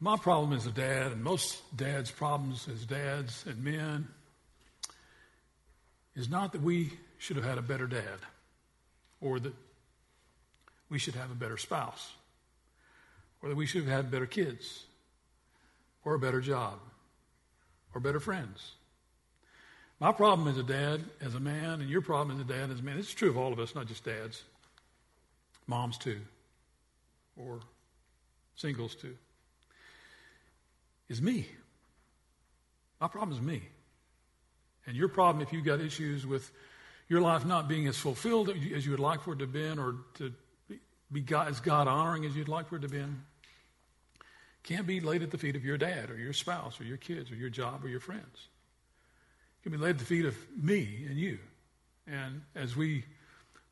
My problem as a dad, and most dads' problems as dads and men, is not that we should have had a better dad or that we should have a better spouse or that we should have had better kids or a better job or better friends. My problem as a dad, as a man, and your problem as a dad, as a man, it's true of all of us, not just dads, moms too, or singles too is me. My problem is me. And your problem, if you've got issues with your life not being as fulfilled as you would like for it to be, or to be God, as God honoring as you'd like for it to be, can't be laid at the feet of your dad or your spouse or your kids or your job or your friends. It can be laid at the feet of me and you. And as we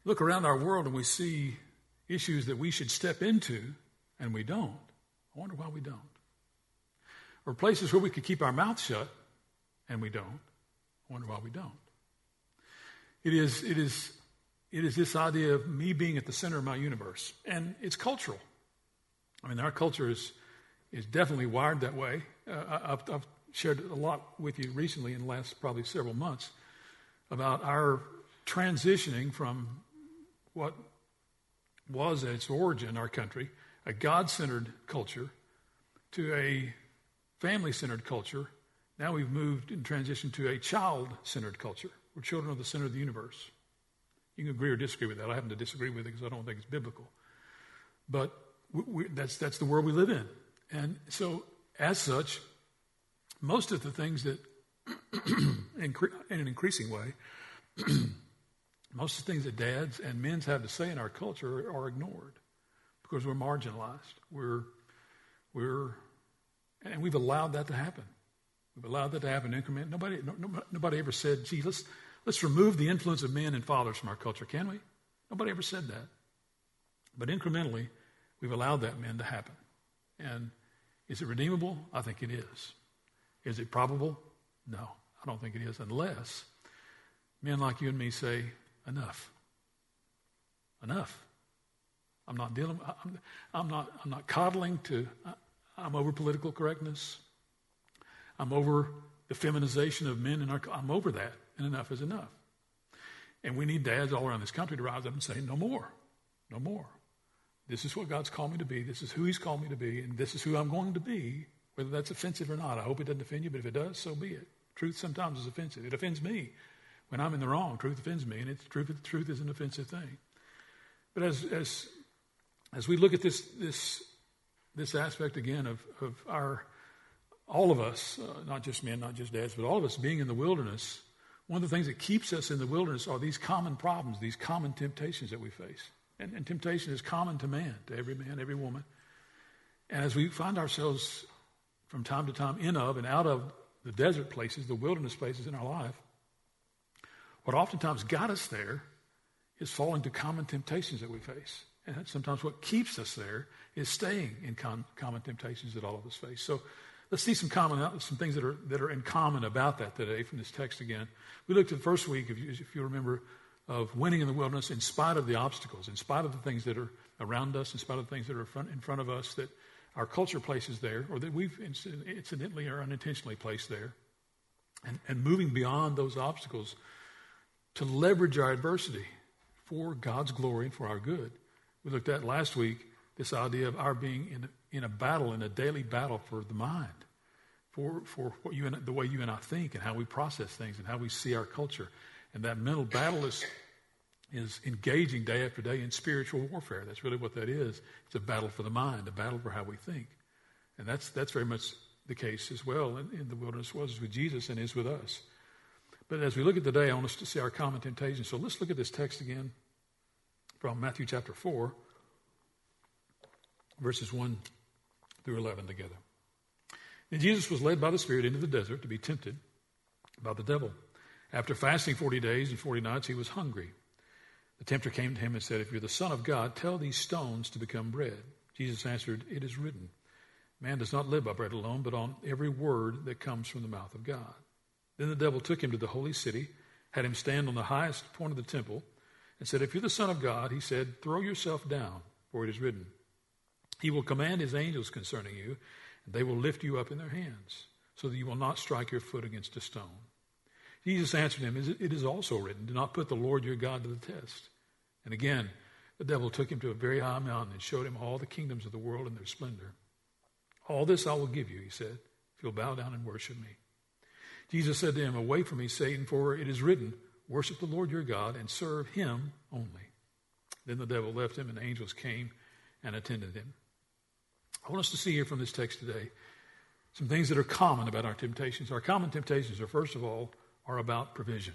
look around our world and we see issues that we should step into and we don't, I wonder why we don't or places where we could keep our mouth shut and we don't. I wonder why we don't. It is, it is, it is this idea of me being at the center of my universe. And it's cultural. I mean, our culture is, is definitely wired that way. Uh, I've, I've shared a lot with you recently in the last probably several months about our transitioning from what was at its origin, our country, a God centered culture, to a family centered culture. Now we've moved and transitioned to a child centered culture where children are the center of the universe. You can agree or disagree with that. I happen to disagree with it because I don't think it's biblical. But we, we, that's, that's the world we live in. And so, as such, most of the things that, in, in an increasing way, most of the things that dads and men's have to say in our culture are ignored because we're marginalized. We're, we're and we've allowed that to happen. We've allowed that to happen increment. Nobody, no, nobody ever said, gee, let's, let's remove the influence of men and fathers from our culture, can we? Nobody ever said that. But incrementally, we've allowed that men to happen. And is it redeemable? I think it is. Is it probable? No, I don't think it is, unless men like you and me say, enough. Enough. I'm not dealing, I'm, I'm not, I'm not coddling to, I'm over political correctness. I'm over the feminization of men, and our, I'm over that, and enough is enough. And we need dads all around this country to rise up and say, no more, no more. This is what God's called me to be. This is who He's called me to be, and this is who I'm going to be, whether that's offensive or not. I hope it doesn't offend you, but if it does, so be it. Truth sometimes is offensive. It offends me. When I'm in the wrong, truth offends me, and it's, truth, truth is an offensive thing. But as, as, as we look at this, this this aspect again of, of our, all of us, uh, not just men, not just dads, but all of us being in the wilderness, one of the things that keeps us in the wilderness are these common problems, these common temptations that we face. And, and temptation is common to man, to every man, every woman. And as we find ourselves from time to time in of and out of the desert places, the wilderness places in our life, what oftentimes got us there is falling to common temptations that we face. And sometimes what keeps us there is staying in con- common temptations that all of us face. So let's see some common, some things that are, that are in common about that today from this text again. We looked at the first week, if you, if you remember, of winning in the wilderness in spite of the obstacles, in spite of the things that are around us, in spite of the things that are front, in front of us that our culture places there, or that we've incidentally or unintentionally placed there. And, and moving beyond those obstacles to leverage our adversity for God's glory and for our good. We looked at last week this idea of our being in, in a battle, in a daily battle for the mind, for, for what you and, the way you and I think and how we process things and how we see our culture. And that mental battle is, is engaging day after day in spiritual warfare. That's really what that is. It's a battle for the mind, a battle for how we think. And that's, that's very much the case as well in, in the wilderness was with Jesus and is with us. But as we look at today, I want us to see our common temptation. So let's look at this text again from Matthew chapter 4, verses 1 through 11 together. And Jesus was led by the Spirit into the desert to be tempted by the devil. After fasting 40 days and 40 nights, he was hungry. The tempter came to him and said, If you're the Son of God, tell these stones to become bread. Jesus answered, It is written, Man does not live by bread alone, but on every word that comes from the mouth of God. Then the devil took him to the holy city, had him stand on the highest point of the temple, and said, If you're the Son of God, he said, throw yourself down, for it is written, He will command His angels concerning you, and they will lift you up in their hands, so that you will not strike your foot against a stone. Jesus answered him, It is also written, Do not put the Lord your God to the test. And again, the devil took him to a very high mountain and showed him all the kingdoms of the world and their splendor. All this I will give you, he said, if you'll bow down and worship me. Jesus said to him, Away from me, Satan, for it is written, Worship the Lord your God and serve him only. Then the devil left him, and the angels came and attended him. I want us to see here from this text today some things that are common about our temptations. Our common temptations are, first of all, are about provision.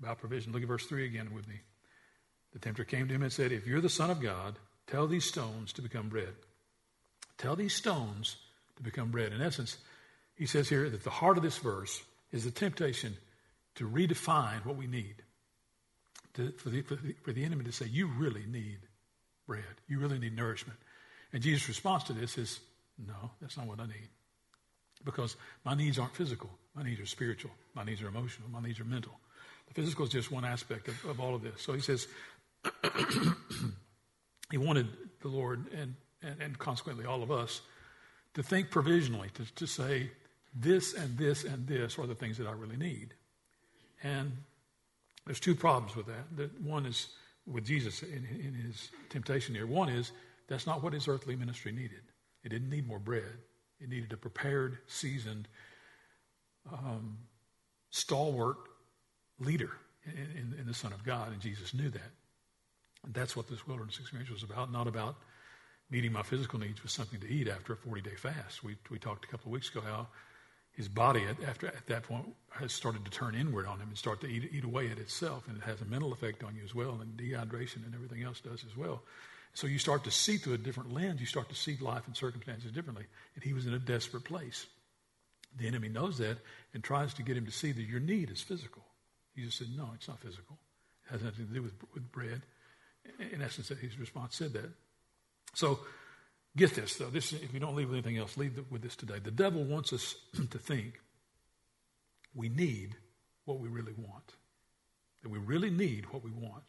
About provision. Look at verse 3 again with me. The tempter came to him and said, If you're the Son of God, tell these stones to become bread. Tell these stones to become bread. In essence, he says here that the heart of this verse is the temptation to redefine what we need. To, for, the, for, the, for the enemy to say, You really need bread. You really need nourishment. And Jesus' response to this is, No, that's not what I need. Because my needs aren't physical. My needs are spiritual. My needs are emotional. My needs are mental. The physical is just one aspect of, of all of this. So he says, he wanted the Lord and, and, and, consequently all of us to think provisionally, to, to say, this and this and this are the things that I really need. And there's two problems with that. One is with Jesus in, in his temptation here. One is that's not what his earthly ministry needed. It didn't need more bread. It needed a prepared, seasoned, um, stalwart leader in, in, in, the Son of God, and Jesus knew that. And that's what this wilderness experience was about, not about meeting my physical needs with something to eat after a 40 day fast. We, we talked a couple of weeks ago how his body at, after, at that point has started to turn inward on him and start to eat, eat away at itself, and it has a mental effect on you as well, and dehydration and everything else does as well. So you start to see through a different lens. You start to see life and circumstances differently. And he was in a desperate place. The enemy knows that and tries to get him to see that your need is physical. Jesus said, No, it's not physical. It has nothing to do with, with bread. In essence, his response said that. So get this, though. This, if you don't leave with anything else, leave with this today. The devil wants us to think we need what we really want, that we really need what we want.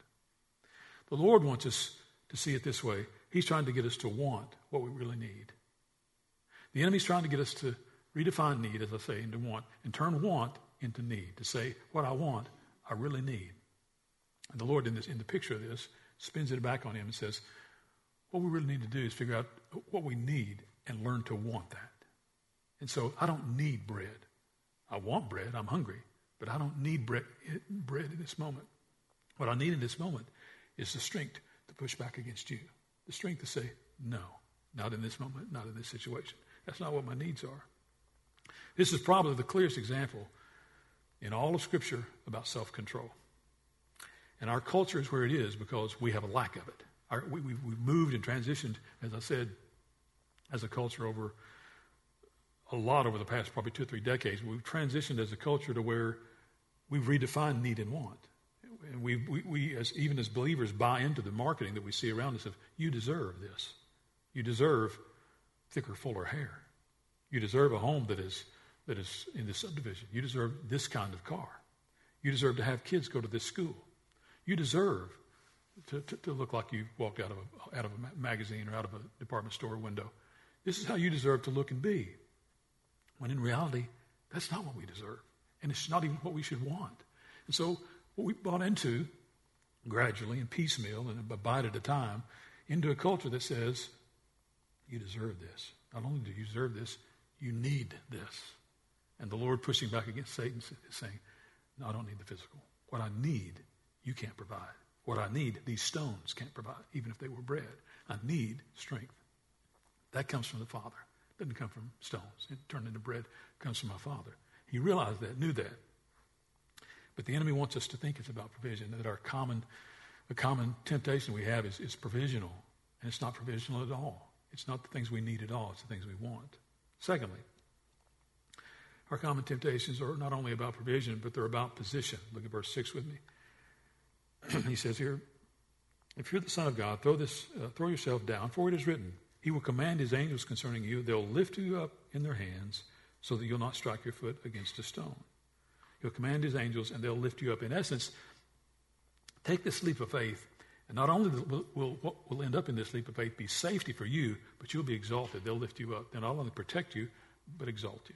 The Lord wants us to see it this way. He's trying to get us to want what we really need. The enemy's trying to get us to redefine need, as I say, into want, and turn want into need, to say, what I want, I really need. And the Lord, in, this, in the picture of this, spins it back on him and says, what we really need to do is figure out what we need and learn to want that. And so I don't need bread. I want bread. I'm hungry. But I don't need bread, bread in this moment. What I need in this moment is the strength to push back against you. The strength to say, no, not in this moment, not in this situation. That's not what my needs are. This is probably the clearest example in all of Scripture about self control. And our culture is where it is because we have a lack of it. Our, we, we, we've moved and transitioned, as I said, as a culture over a lot over the past probably two or three decades. We've transitioned as a culture to where we've redefined need and want. And we, we, we as, even as believers, buy into the marketing that we see around us of, you deserve this. You deserve thicker, fuller hair. You deserve a home that is, that is in this subdivision. You deserve this kind of car. You deserve to have kids go to this school. You deserve to, to, to look like you walked out of, a, out of a magazine or out of a department store window. This is how you deserve to look and be. When in reality, that's not what we deserve. And it's not even what we should want. And so what we bought into gradually and piecemeal and a bite at a time into a culture that says, you deserve this. Not only do you deserve this, you need this. And the Lord pushing back against Satan is saying, no, I don't need the physical. What I need, you can't provide. What I need, these stones can't provide, even if they were bread. I need strength. That comes from the Father. It doesn't come from stones. It turned into bread. It comes from my Father. He realized that, knew that. But the enemy wants us to think it's about provision, that our common, the common temptation we have is, is provisional. And it's not provisional at all. It's not the things we need at all, it's the things we want. Secondly, our common temptations are not only about provision, but they're about position. Look at verse 6 with me. He says here, if you're the Son of God, throw, this, uh, throw yourself down, for it is written, He will command His angels concerning you. They'll lift you up in their hands so that you'll not strike your foot against a stone. He'll command His angels and they'll lift you up. In essence, take this leap of faith And not only will, will what will end up in this leap of faith be safety for you, but you'll be exalted. They'll lift you up. They'll not only protect you, but exalt you.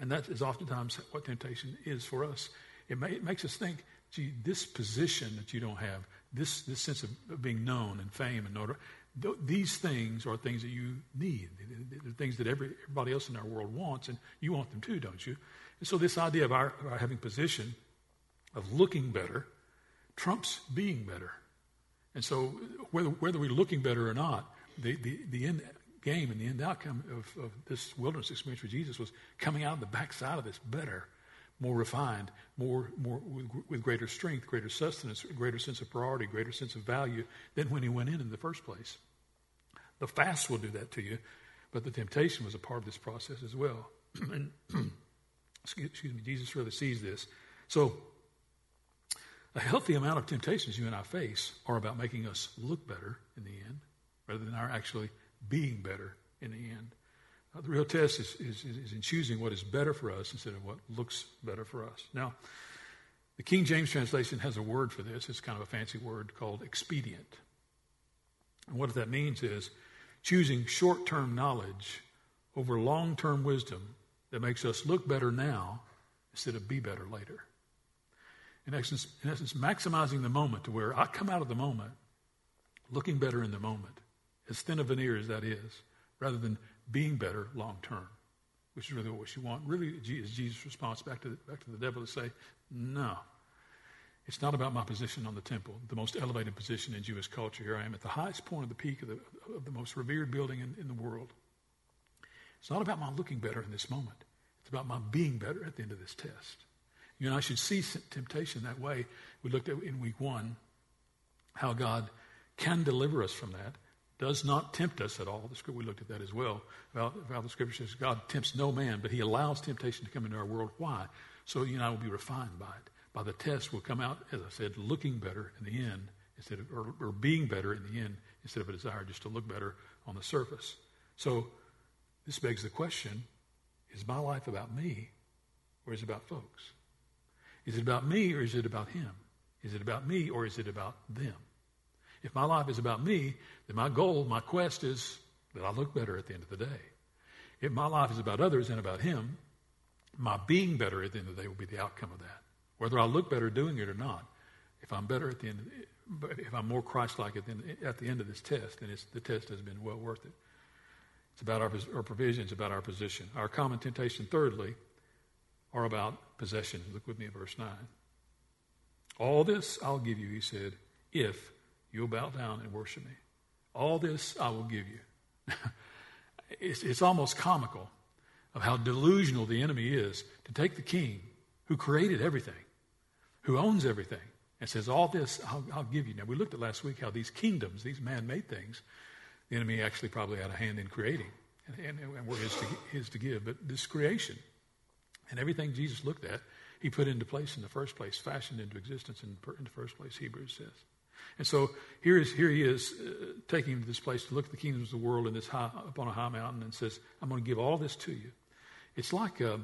And that is oftentimes what temptation is for us. It, may, it makes us think, this position that you don't have, this, this sense of being known and fame and order, these things are things that you need. They're things that every, everybody else in our world wants, and you want them too, don't you? And so this idea of our, of our having position, of looking better, trumps being better. And so whether, whether we're looking better or not, the, the, the end game and the end outcome of, of this wilderness experience for Jesus was coming out of the backside of this better, more refined, more, more with, with greater strength, greater sustenance, greater sense of priority, greater sense of value than when he went in in the first place. The fast will do that to you, but the temptation was a part of this process as well. and excuse, excuse me, Jesus really sees this. So a healthy amount of temptations you and I face are about making us look better in the end rather than our actually being better in the end. The real test is, is, is in choosing what is better for us instead of what looks better for us. Now, the King James translation has a word for this. It's kind of a fancy word called expedient. And what that means is choosing short term knowledge over long term wisdom that makes us look better now instead of be better later. In essence, in essence, maximizing the moment to where I come out of the moment looking better in the moment as thin a veneer as that is, rather than being better long term, which is really what you want. Really, is Jesus' response back to, the, back to the devil to say, no, it's not about my position on the temple, the most elevated position in Jewish culture. Here I am at the highest point of the peak of the, of the most revered building in, in the world. It's not about my looking better in this moment. It's about my being better at the end of this test. You know, I should see temptation that way. We looked at in week one how God can deliver us from that does not tempt us at all. The scripture, we looked at that as well. The scripture says God tempts no man, but he allows temptation to come into our world. Why? So you and I will be refined by it. By the test, we'll come out, as I said, looking better in the end, instead of, or, or being better in the end, instead of a desire just to look better on the surface. So this begs the question is my life about me, or is it about folks? Is it about me, or is it about him? Is it about me, or is it about them? If my life is about me, then my goal, my quest is that I look better at the end of the day. If my life is about others and about Him, my being better at the end of the day will be the outcome of that. Whether I look better doing it or not, if I'm better at the end, of, if I'm more Christ-like at the, end, at the end of this test, then the test has been well worth it. It's about our, our provisions, about our position. Our common temptation, thirdly, are about possession. Look with me at verse 9. All this I'll give you, he said, if You'll bow down and worship me. All this I will give you. it's, it's almost comical of how delusional the enemy is to take the king who created everything, who owns everything, and says, All this I'll, I'll give you. Now, we looked at last week how these kingdoms, these man made things, the enemy actually probably had a hand in creating and, and, and were his to, his to give. But this creation and everything Jesus looked at, he put into place in the first place, fashioned into existence in, in the first place, Hebrews says. And so here, is, here he is uh, taking him to this place to look at the kingdoms of the world in this high, up on a high mountain and says, I'm going to give all this to you. It's like, uh,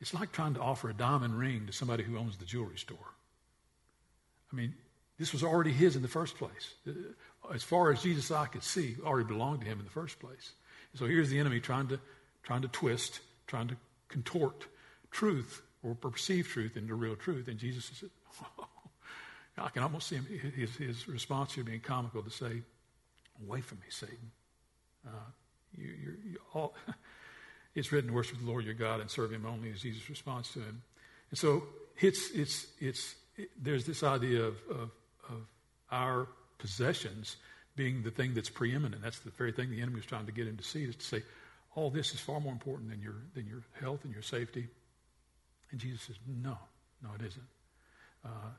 it's like trying to offer a diamond ring to somebody who owns the jewelry store. I mean, this was already his in the first place. Uh, as far as Jesus' eye could see, already belonged to him in the first place. So here's the enemy trying to, trying to twist, trying to contort truth or perceive truth into real truth. And Jesus said, I can almost see him, his, his response here being comical to say, Away from me, Satan. Uh, you, you all, it's written, worship the Lord your God and serve him only as Jesus' response to him. And so it's, it's, it's, it, there's this idea of, of, of our possessions being the thing that's preeminent. That's the very thing the enemy is trying to get him to see is to say, all this is far more important than your, than your health and your safety. And Jesus says, no, no, it isn't. Uh,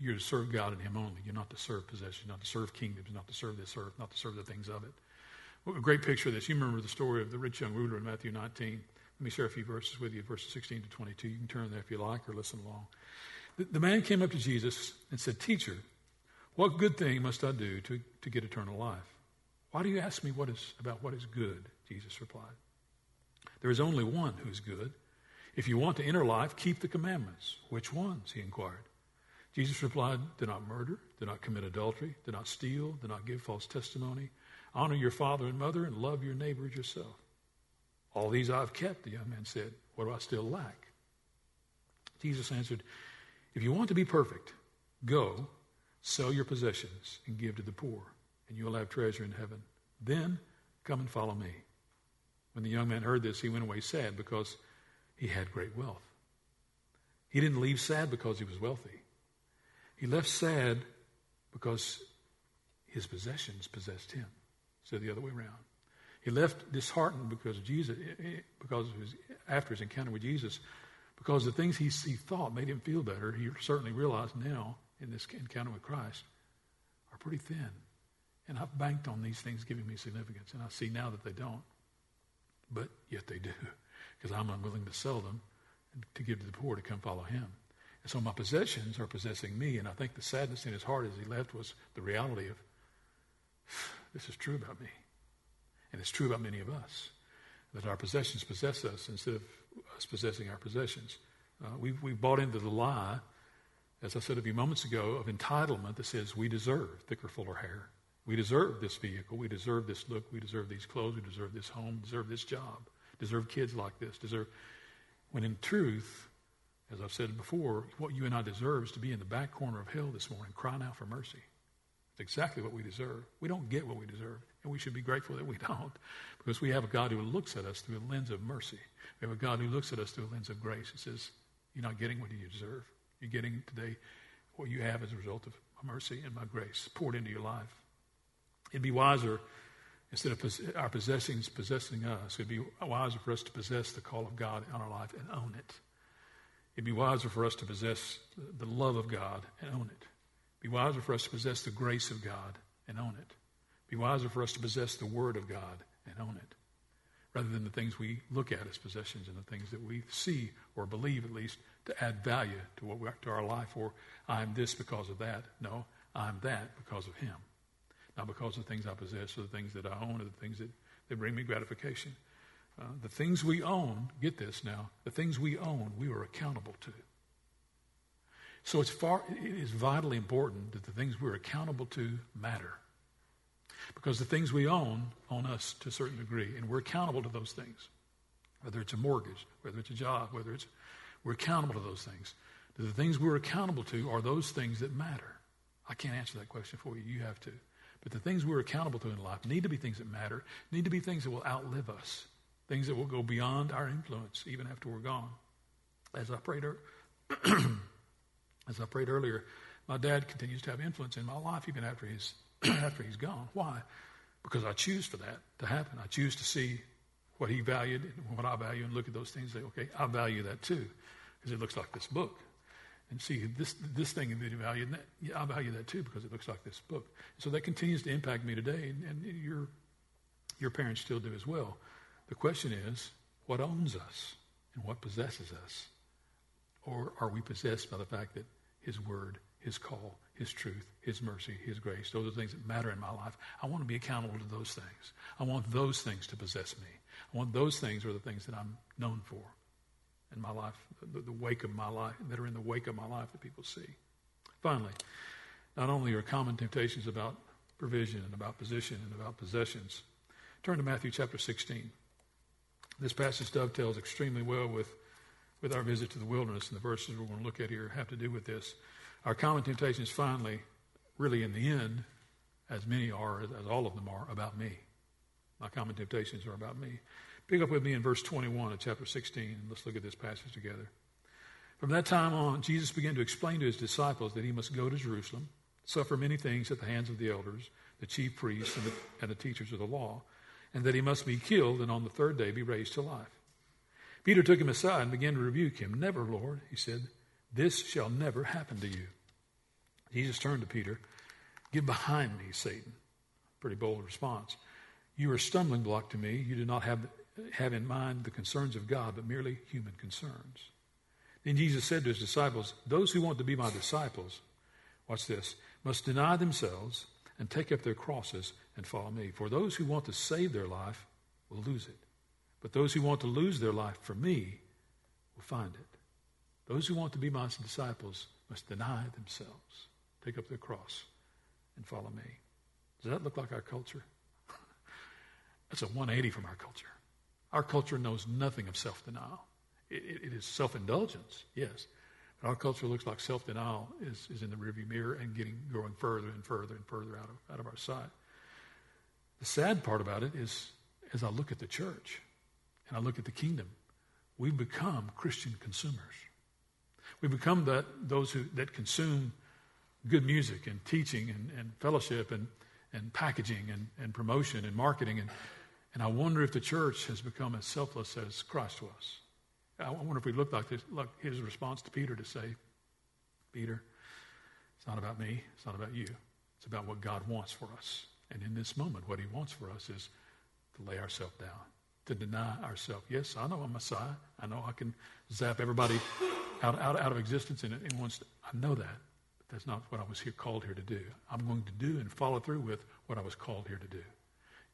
you're to serve God and Him only. You're not to serve possessions, not to serve kingdoms, not to serve this earth, not to serve the things of it. Well, a great picture of this. You remember the story of the rich young ruler in Matthew 19. Let me share a few verses with you, verses 16 to 22. You can turn there if you like or listen along. The, the man came up to Jesus and said, Teacher, what good thing must I do to, to get eternal life? Why do you ask me what is, about what is good? Jesus replied. There is only one who is good. If you want to enter life, keep the commandments. Which ones? He inquired. Jesus replied, Do not murder, do not commit adultery, do not steal, do not give false testimony. Honor your father and mother, and love your neighbor as yourself. All these I've kept, the young man said. What do I still lack? Jesus answered, If you want to be perfect, go, sell your possessions, and give to the poor, and you'll have treasure in heaven. Then come and follow me. When the young man heard this, he went away sad because he had great wealth. He didn't leave sad because he was wealthy. He left sad because his possessions possessed him. So the other way around. He left disheartened because Jesus, because his, after his encounter with Jesus, because the things he, he thought made him feel better, he certainly realized now in this encounter with Christ are pretty thin. And I've banked on these things giving me significance, and I see now that they don't. But yet they do, because I'm unwilling to sell them to give to the poor to come follow him. And so my possessions are possessing me, and I think the sadness in his heart as he left was the reality of this is true about me. And it's true about many of us that our possessions possess us instead of us possessing our possessions. Uh, we've, we've bought into the lie, as I said a few moments ago, of entitlement that says we deserve thicker, fuller hair. We deserve this vehicle. We deserve this look. We deserve these clothes. We deserve this home. Deserve this job. Deserve kids like this. Deserve. When in truth, as I've said before, what you and I deserve is to be in the back corner of hell this morning, crying out for mercy. It's exactly what we deserve. We don't get what we deserve, and we should be grateful that we don't, because we have a God who looks at us through a lens of mercy. We have a God who looks at us through a lens of grace and says, You're not getting what you deserve. You're getting today what you have as a result of my mercy and my grace poured into your life. It'd be wiser, instead of our possessings possessing us, it'd be wiser for us to possess the call of God on our life and own it. It'd be wiser for us to possess the love of God and own it. It'd be wiser for us to possess the grace of God and own it. It'd be wiser for us to possess the Word of God and own it, rather than the things we look at as possessions and the things that we see or believe, at least, to add value to what we, to our life. Or I'm this because of that. No, I'm that because of Him, not because of the things I possess or the things that I own or the things that, that bring me gratification. Uh, the things we own, get this now, the things we own, we are accountable to. So it's far, it is vitally important that the things we're accountable to matter. Because the things we own own us to a certain degree, and we're accountable to those things. Whether it's a mortgage, whether it's a job, whether it's, we're accountable to those things. The things we're accountable to are those things that matter. I can't answer that question for you. You have to. But the things we're accountable to in life need to be things that matter, need to be things that will outlive us things that will go beyond our influence even after we're gone. As I prayed, as I prayed earlier, my dad continues to have influence in my life even after he's after he's gone. Why? Because I choose for that to happen. I choose to see what he valued and what I value and look at those things and say, okay, I value that too, because it looks like this book. And see this this thing that he valued, that, yeah, I value that too because it looks like this book. So that continues to impact me today, and, and your your parents still do as well. The question is, what owns us and what possesses us? Or are we possessed by the fact that His Word, His call, His truth, His mercy, His grace, those are things that matter in my life? I want to be accountable to those things. I want those things to possess me. I want those things are the things that I'm known for in my life, the, the wake of my life, that are in the wake of my life that people see. Finally, not only are common temptations about provision and about position and about possessions, turn to Matthew chapter 16. This passage dovetails extremely well with, with our visit to the wilderness, and the verses we're going to look at here have to do with this. Our common temptations, finally, really in the end, as many are, as all of them are, about me. My common temptations are about me. Pick up with me in verse 21 of chapter 16, and let's look at this passage together. From that time on, Jesus began to explain to his disciples that he must go to Jerusalem, suffer many things at the hands of the elders, the chief priests, and the, and the teachers of the law and that he must be killed and on the third day be raised to life. Peter took him aside and began to rebuke him. Never, Lord, he said, this shall never happen to you. Jesus turned to Peter, Get behind me, Satan. Pretty bold response. You are a stumbling block to me. You do not have, have in mind the concerns of God, but merely human concerns. Then Jesus said to his disciples, Those who want to be my disciples, watch this, must deny themselves and take up their crosses and follow me. For those who want to save their life will lose it. But those who want to lose their life for me will find it. Those who want to be my disciples must deny themselves, take up their cross, and follow me. Does that look like our culture? That's a 180 from our culture. Our culture knows nothing of self denial. It, it, it is self indulgence, yes. But our culture looks like self denial is, is in the rearview mirror and getting growing further and further and further out of, out of our sight. The sad part about it is as I look at the church and I look at the kingdom, we've become Christian consumers. We've become that, those who, that consume good music and teaching and, and fellowship and, and packaging and, and promotion and marketing. And, and I wonder if the church has become as selfless as Christ was. I wonder if we look like, this, like his response to Peter to say, Peter, it's not about me, it's not about you. It's about what God wants for us. And in this moment, what he wants for us is to lay ourselves down, to deny ourselves. Yes, I know I'm Messiah. I know I can zap everybody out, out, out of existence in, in I know that. But that's not what I was here called here to do. I'm going to do and follow through with what I was called here to do.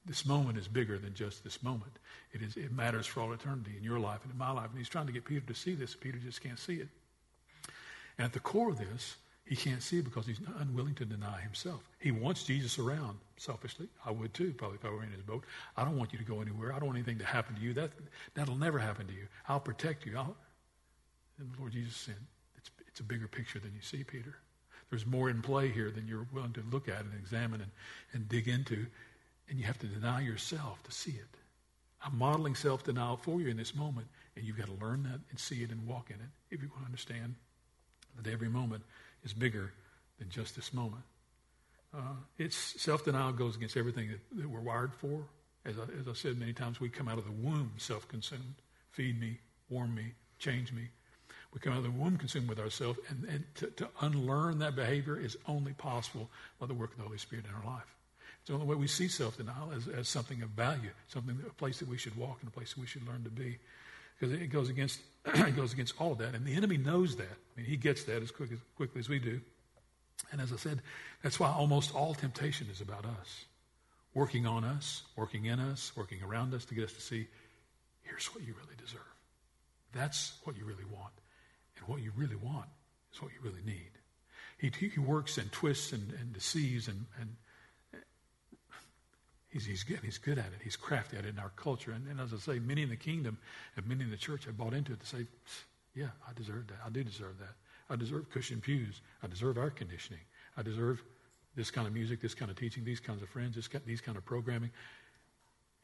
This moment is bigger than just this moment. It, is, it matters for all eternity in your life and in my life. And he's trying to get Peter to see this. Peter just can't see it. And at the core of this, he can't see because he's unwilling to deny himself. He wants Jesus around, selfishly. I would too, probably if I were in his boat. I don't want you to go anywhere. I don't want anything to happen to you. That, that'll never happen to you. I'll protect you. I'll, and the Lord Jesus said, it's, it's a bigger picture than you see, Peter. There's more in play here than you're willing to look at and examine and, and dig into. And you have to deny yourself to see it. I'm modeling self denial for you in this moment, and you've got to learn that and see it and walk in it if you want to understand that every moment is bigger than just this moment. Uh, it's self denial goes against everything that, that we're wired for. As I, as I said many times, we come out of the womb self consumed. Feed me, warm me, change me. We come out of the womb consumed with ourselves, and, and to, to unlearn that behavior is only possible by the work of the Holy Spirit in our life. It's the only way we see self-denial as, as something of value, something, a place that we should walk and a place that we should learn to be. Because it goes against, it goes against all of that. And the enemy knows that. I mean, he gets that as, quick as quickly as we do. And as I said, that's why almost all temptation is about us. Working on us, working in us, working around us to get us to see, here's what you really deserve. That's what you really want. And what you really want is what you really need. He, he works and twists and, and deceives and, and He's, he's, good, he's good at it. He's crafty at it in our culture. And, and, as I say, many in the kingdom and many in the church have bought into it to say, yeah, I deserve that. I do deserve that. I deserve cushion pews. I deserve air conditioning. I deserve this kind of music, this kind of teaching, these kinds of friends, this, these kind of programming.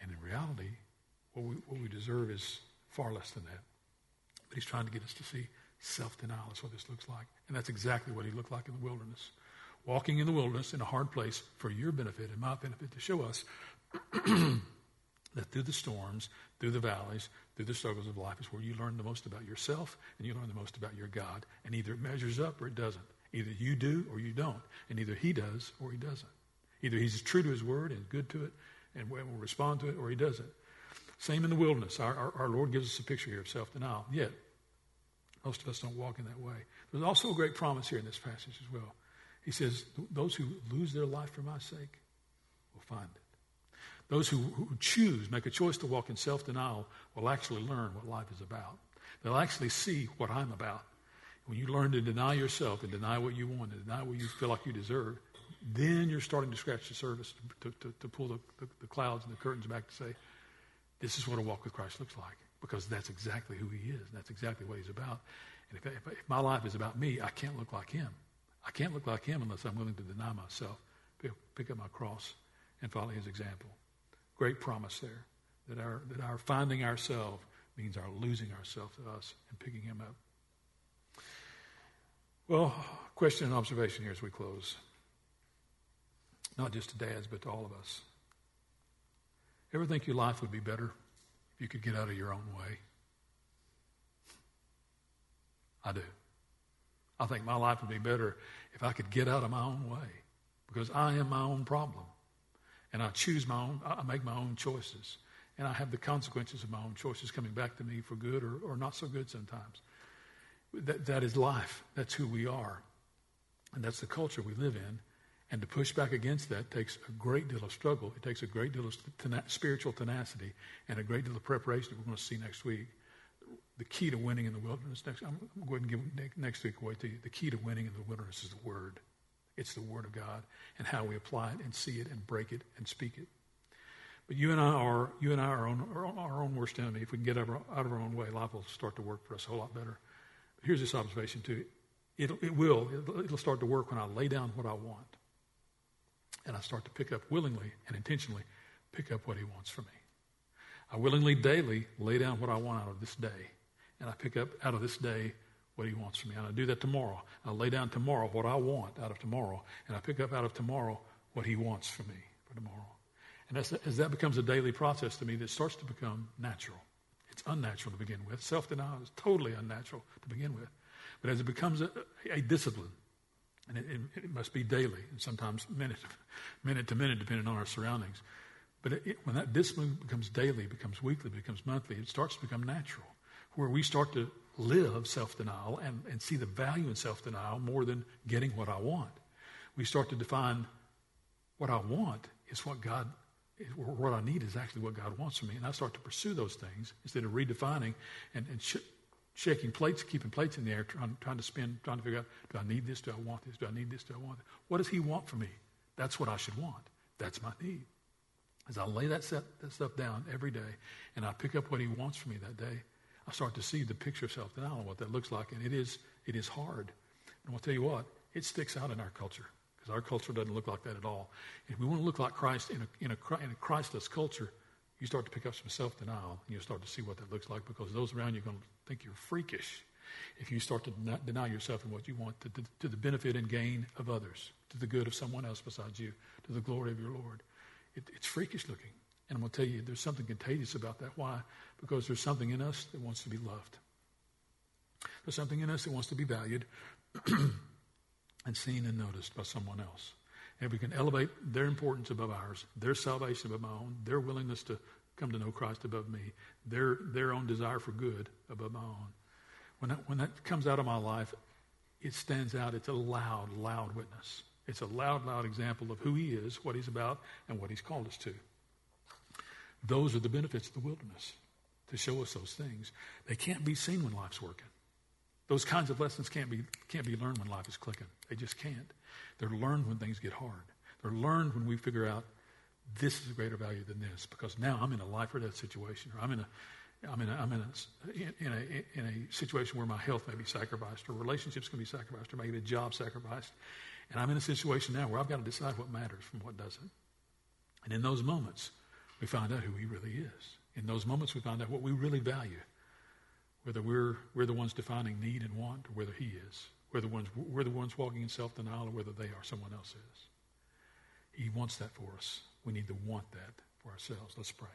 And in reality, what we, what we deserve is far less than that. But he's trying to get us to see self-denial is what this looks like. And that's exactly what he looked like in the wilderness walking in the wilderness in a hard place for your benefit and my benefit to show us that through the storms, through the valleys, through the struggles of life is where you learn the most about yourself and you learn the most about your God. And either it measures up or it doesn't. Either you do or you don't. And either he does or he doesn't. Either he's true to his word and good to it and will respond to it or he doesn't. Same in the wilderness. Our, our, our Lord gives us a picture here of self denial. Yet, most of us don't walk in that way. There's also a great promise here in this passage as well. He says, Those who lose their life for my sake will find it. Those who, who choose, make a choice to walk in self denial, will actually learn what life is about. They'll actually see what I'm about. When you learn to deny yourself and deny what you want and deny what you feel like you deserve, then you're starting to scratch the surface to, to, to pull the, the, the clouds and the curtains back to say, this is what a walk with Christ looks like. Because that's exactly who he is. And that's exactly what he's about. And if, if, if my life is about me, I can't look like him. I can't look like him unless I'm willing to deny myself, pick, up my cross, and follow his example. Great promise there that our, that our finding ourselves means our losing ourselves to us and picking him up. Well, question and observation here as we close. Not just to dads, but to all of us. Ever think your life would be better if you could get out of your own way? I do. I think my life would be better if I could get out of my own way because I am my own problem. And I choose my own, I make my own choices. And I have the consequences of my own choices coming back to me for good or, or not so good sometimes. That, that is life. That's who we are. And that's the culture we live in. And to push back against that takes a great deal of struggle. It takes a great deal of tena- spiritual tenacity and a great deal of preparation that we're going to see next week. The key to winning in the wilderness. Next, I'm going to give next week away to you. The key to winning in the wilderness is the Word. It's the Word of God and how we apply it and see it and break it and speak it. But you and I are you and I are our, our own worst enemy. If we can get out of our own way, life will start to work for us a whole lot better. But here's this observation too: it'll, it will it'll, it'll start to work when I lay down what I want, and I start to pick up willingly and intentionally pick up what He wants from me. I willingly daily lay down what I want out of this day, and I pick up out of this day what He wants from me. And I do that tomorrow. I lay down tomorrow what I want out of tomorrow, and I pick up out of tomorrow what He wants for me for tomorrow. And as, as that becomes a daily process to me, that starts to become natural. It's unnatural to begin with. Self denial is totally unnatural to begin with. But as it becomes a, a discipline, and it, it, it, must be daily, and sometimes minute, minute to minute, depending on our surroundings. But it, when that discipline becomes daily, becomes weekly, becomes monthly, it starts to become natural, where we start to live self denial and, and see the value in self denial more than getting what I want. We start to define what I want is what God what I need is actually what God wants from me. And I start to pursue those things instead of redefining and, and sh- shaking plates, keeping plates in the air, trying, trying to spin, trying to figure out, do I need this? Do I want this? Do I need this? Do I want this? What does He want from me? That's what I should want. That's my need. As I lay that, set, that stuff down every day and I pick up what He wants from me that day, I start to see the picture of self denial and what that looks like. And it is, it is hard. And I'll tell you what, it sticks out in our culture because our culture doesn't look like that at all. If we want to look like Christ in a, in a, in a Christless culture, you start to pick up some self denial and you start to see what that looks like because those around you are going to think you're freakish if you start to deny yourself and what you want to, to, to, the benefit and gain of others, to the good of someone else besides you, to the glory of your Lord. It, it's freakish looking. And I'm going to tell you, there's something contagious about that. Why? Because there's something in us that wants to be loved. There's something in us that wants to be valued. and seen and noticed by someone else. And we can elevate their importance above ours, their salvation above my own, their willingness to come to know Christ above me, their, their own desire for good above my own. When that, when that comes out of my life, it stands out. It's a loud, loud witness. It's a loud, loud example of who he is, what he's about, and what he's called us to. Those are the benefits of the wilderness, to show us those things. They can't be seen when life's working. Those kinds of lessons can't be, can't be learned when life is clicking. They just can't. They're learned when things get hard. They're learned when we figure out this is a greater value than this because now I'm in a life or death situation or I'm in a, I'm in a, I'm in a, in a, in a situation where my health may be sacrificed or relationships can be sacrificed or maybe a job sacrificed. And I'm in a situation now where I've got to decide what matters from what doesn't. And in those moments, we find out who he really is. In those moments, we find out what we really value whether we're, we're the ones defining need and want or whether he is, whether ones, we're the ones walking in self-denial or whether they are, someone else is. He wants that for us. We need to want that for ourselves. Let's pray.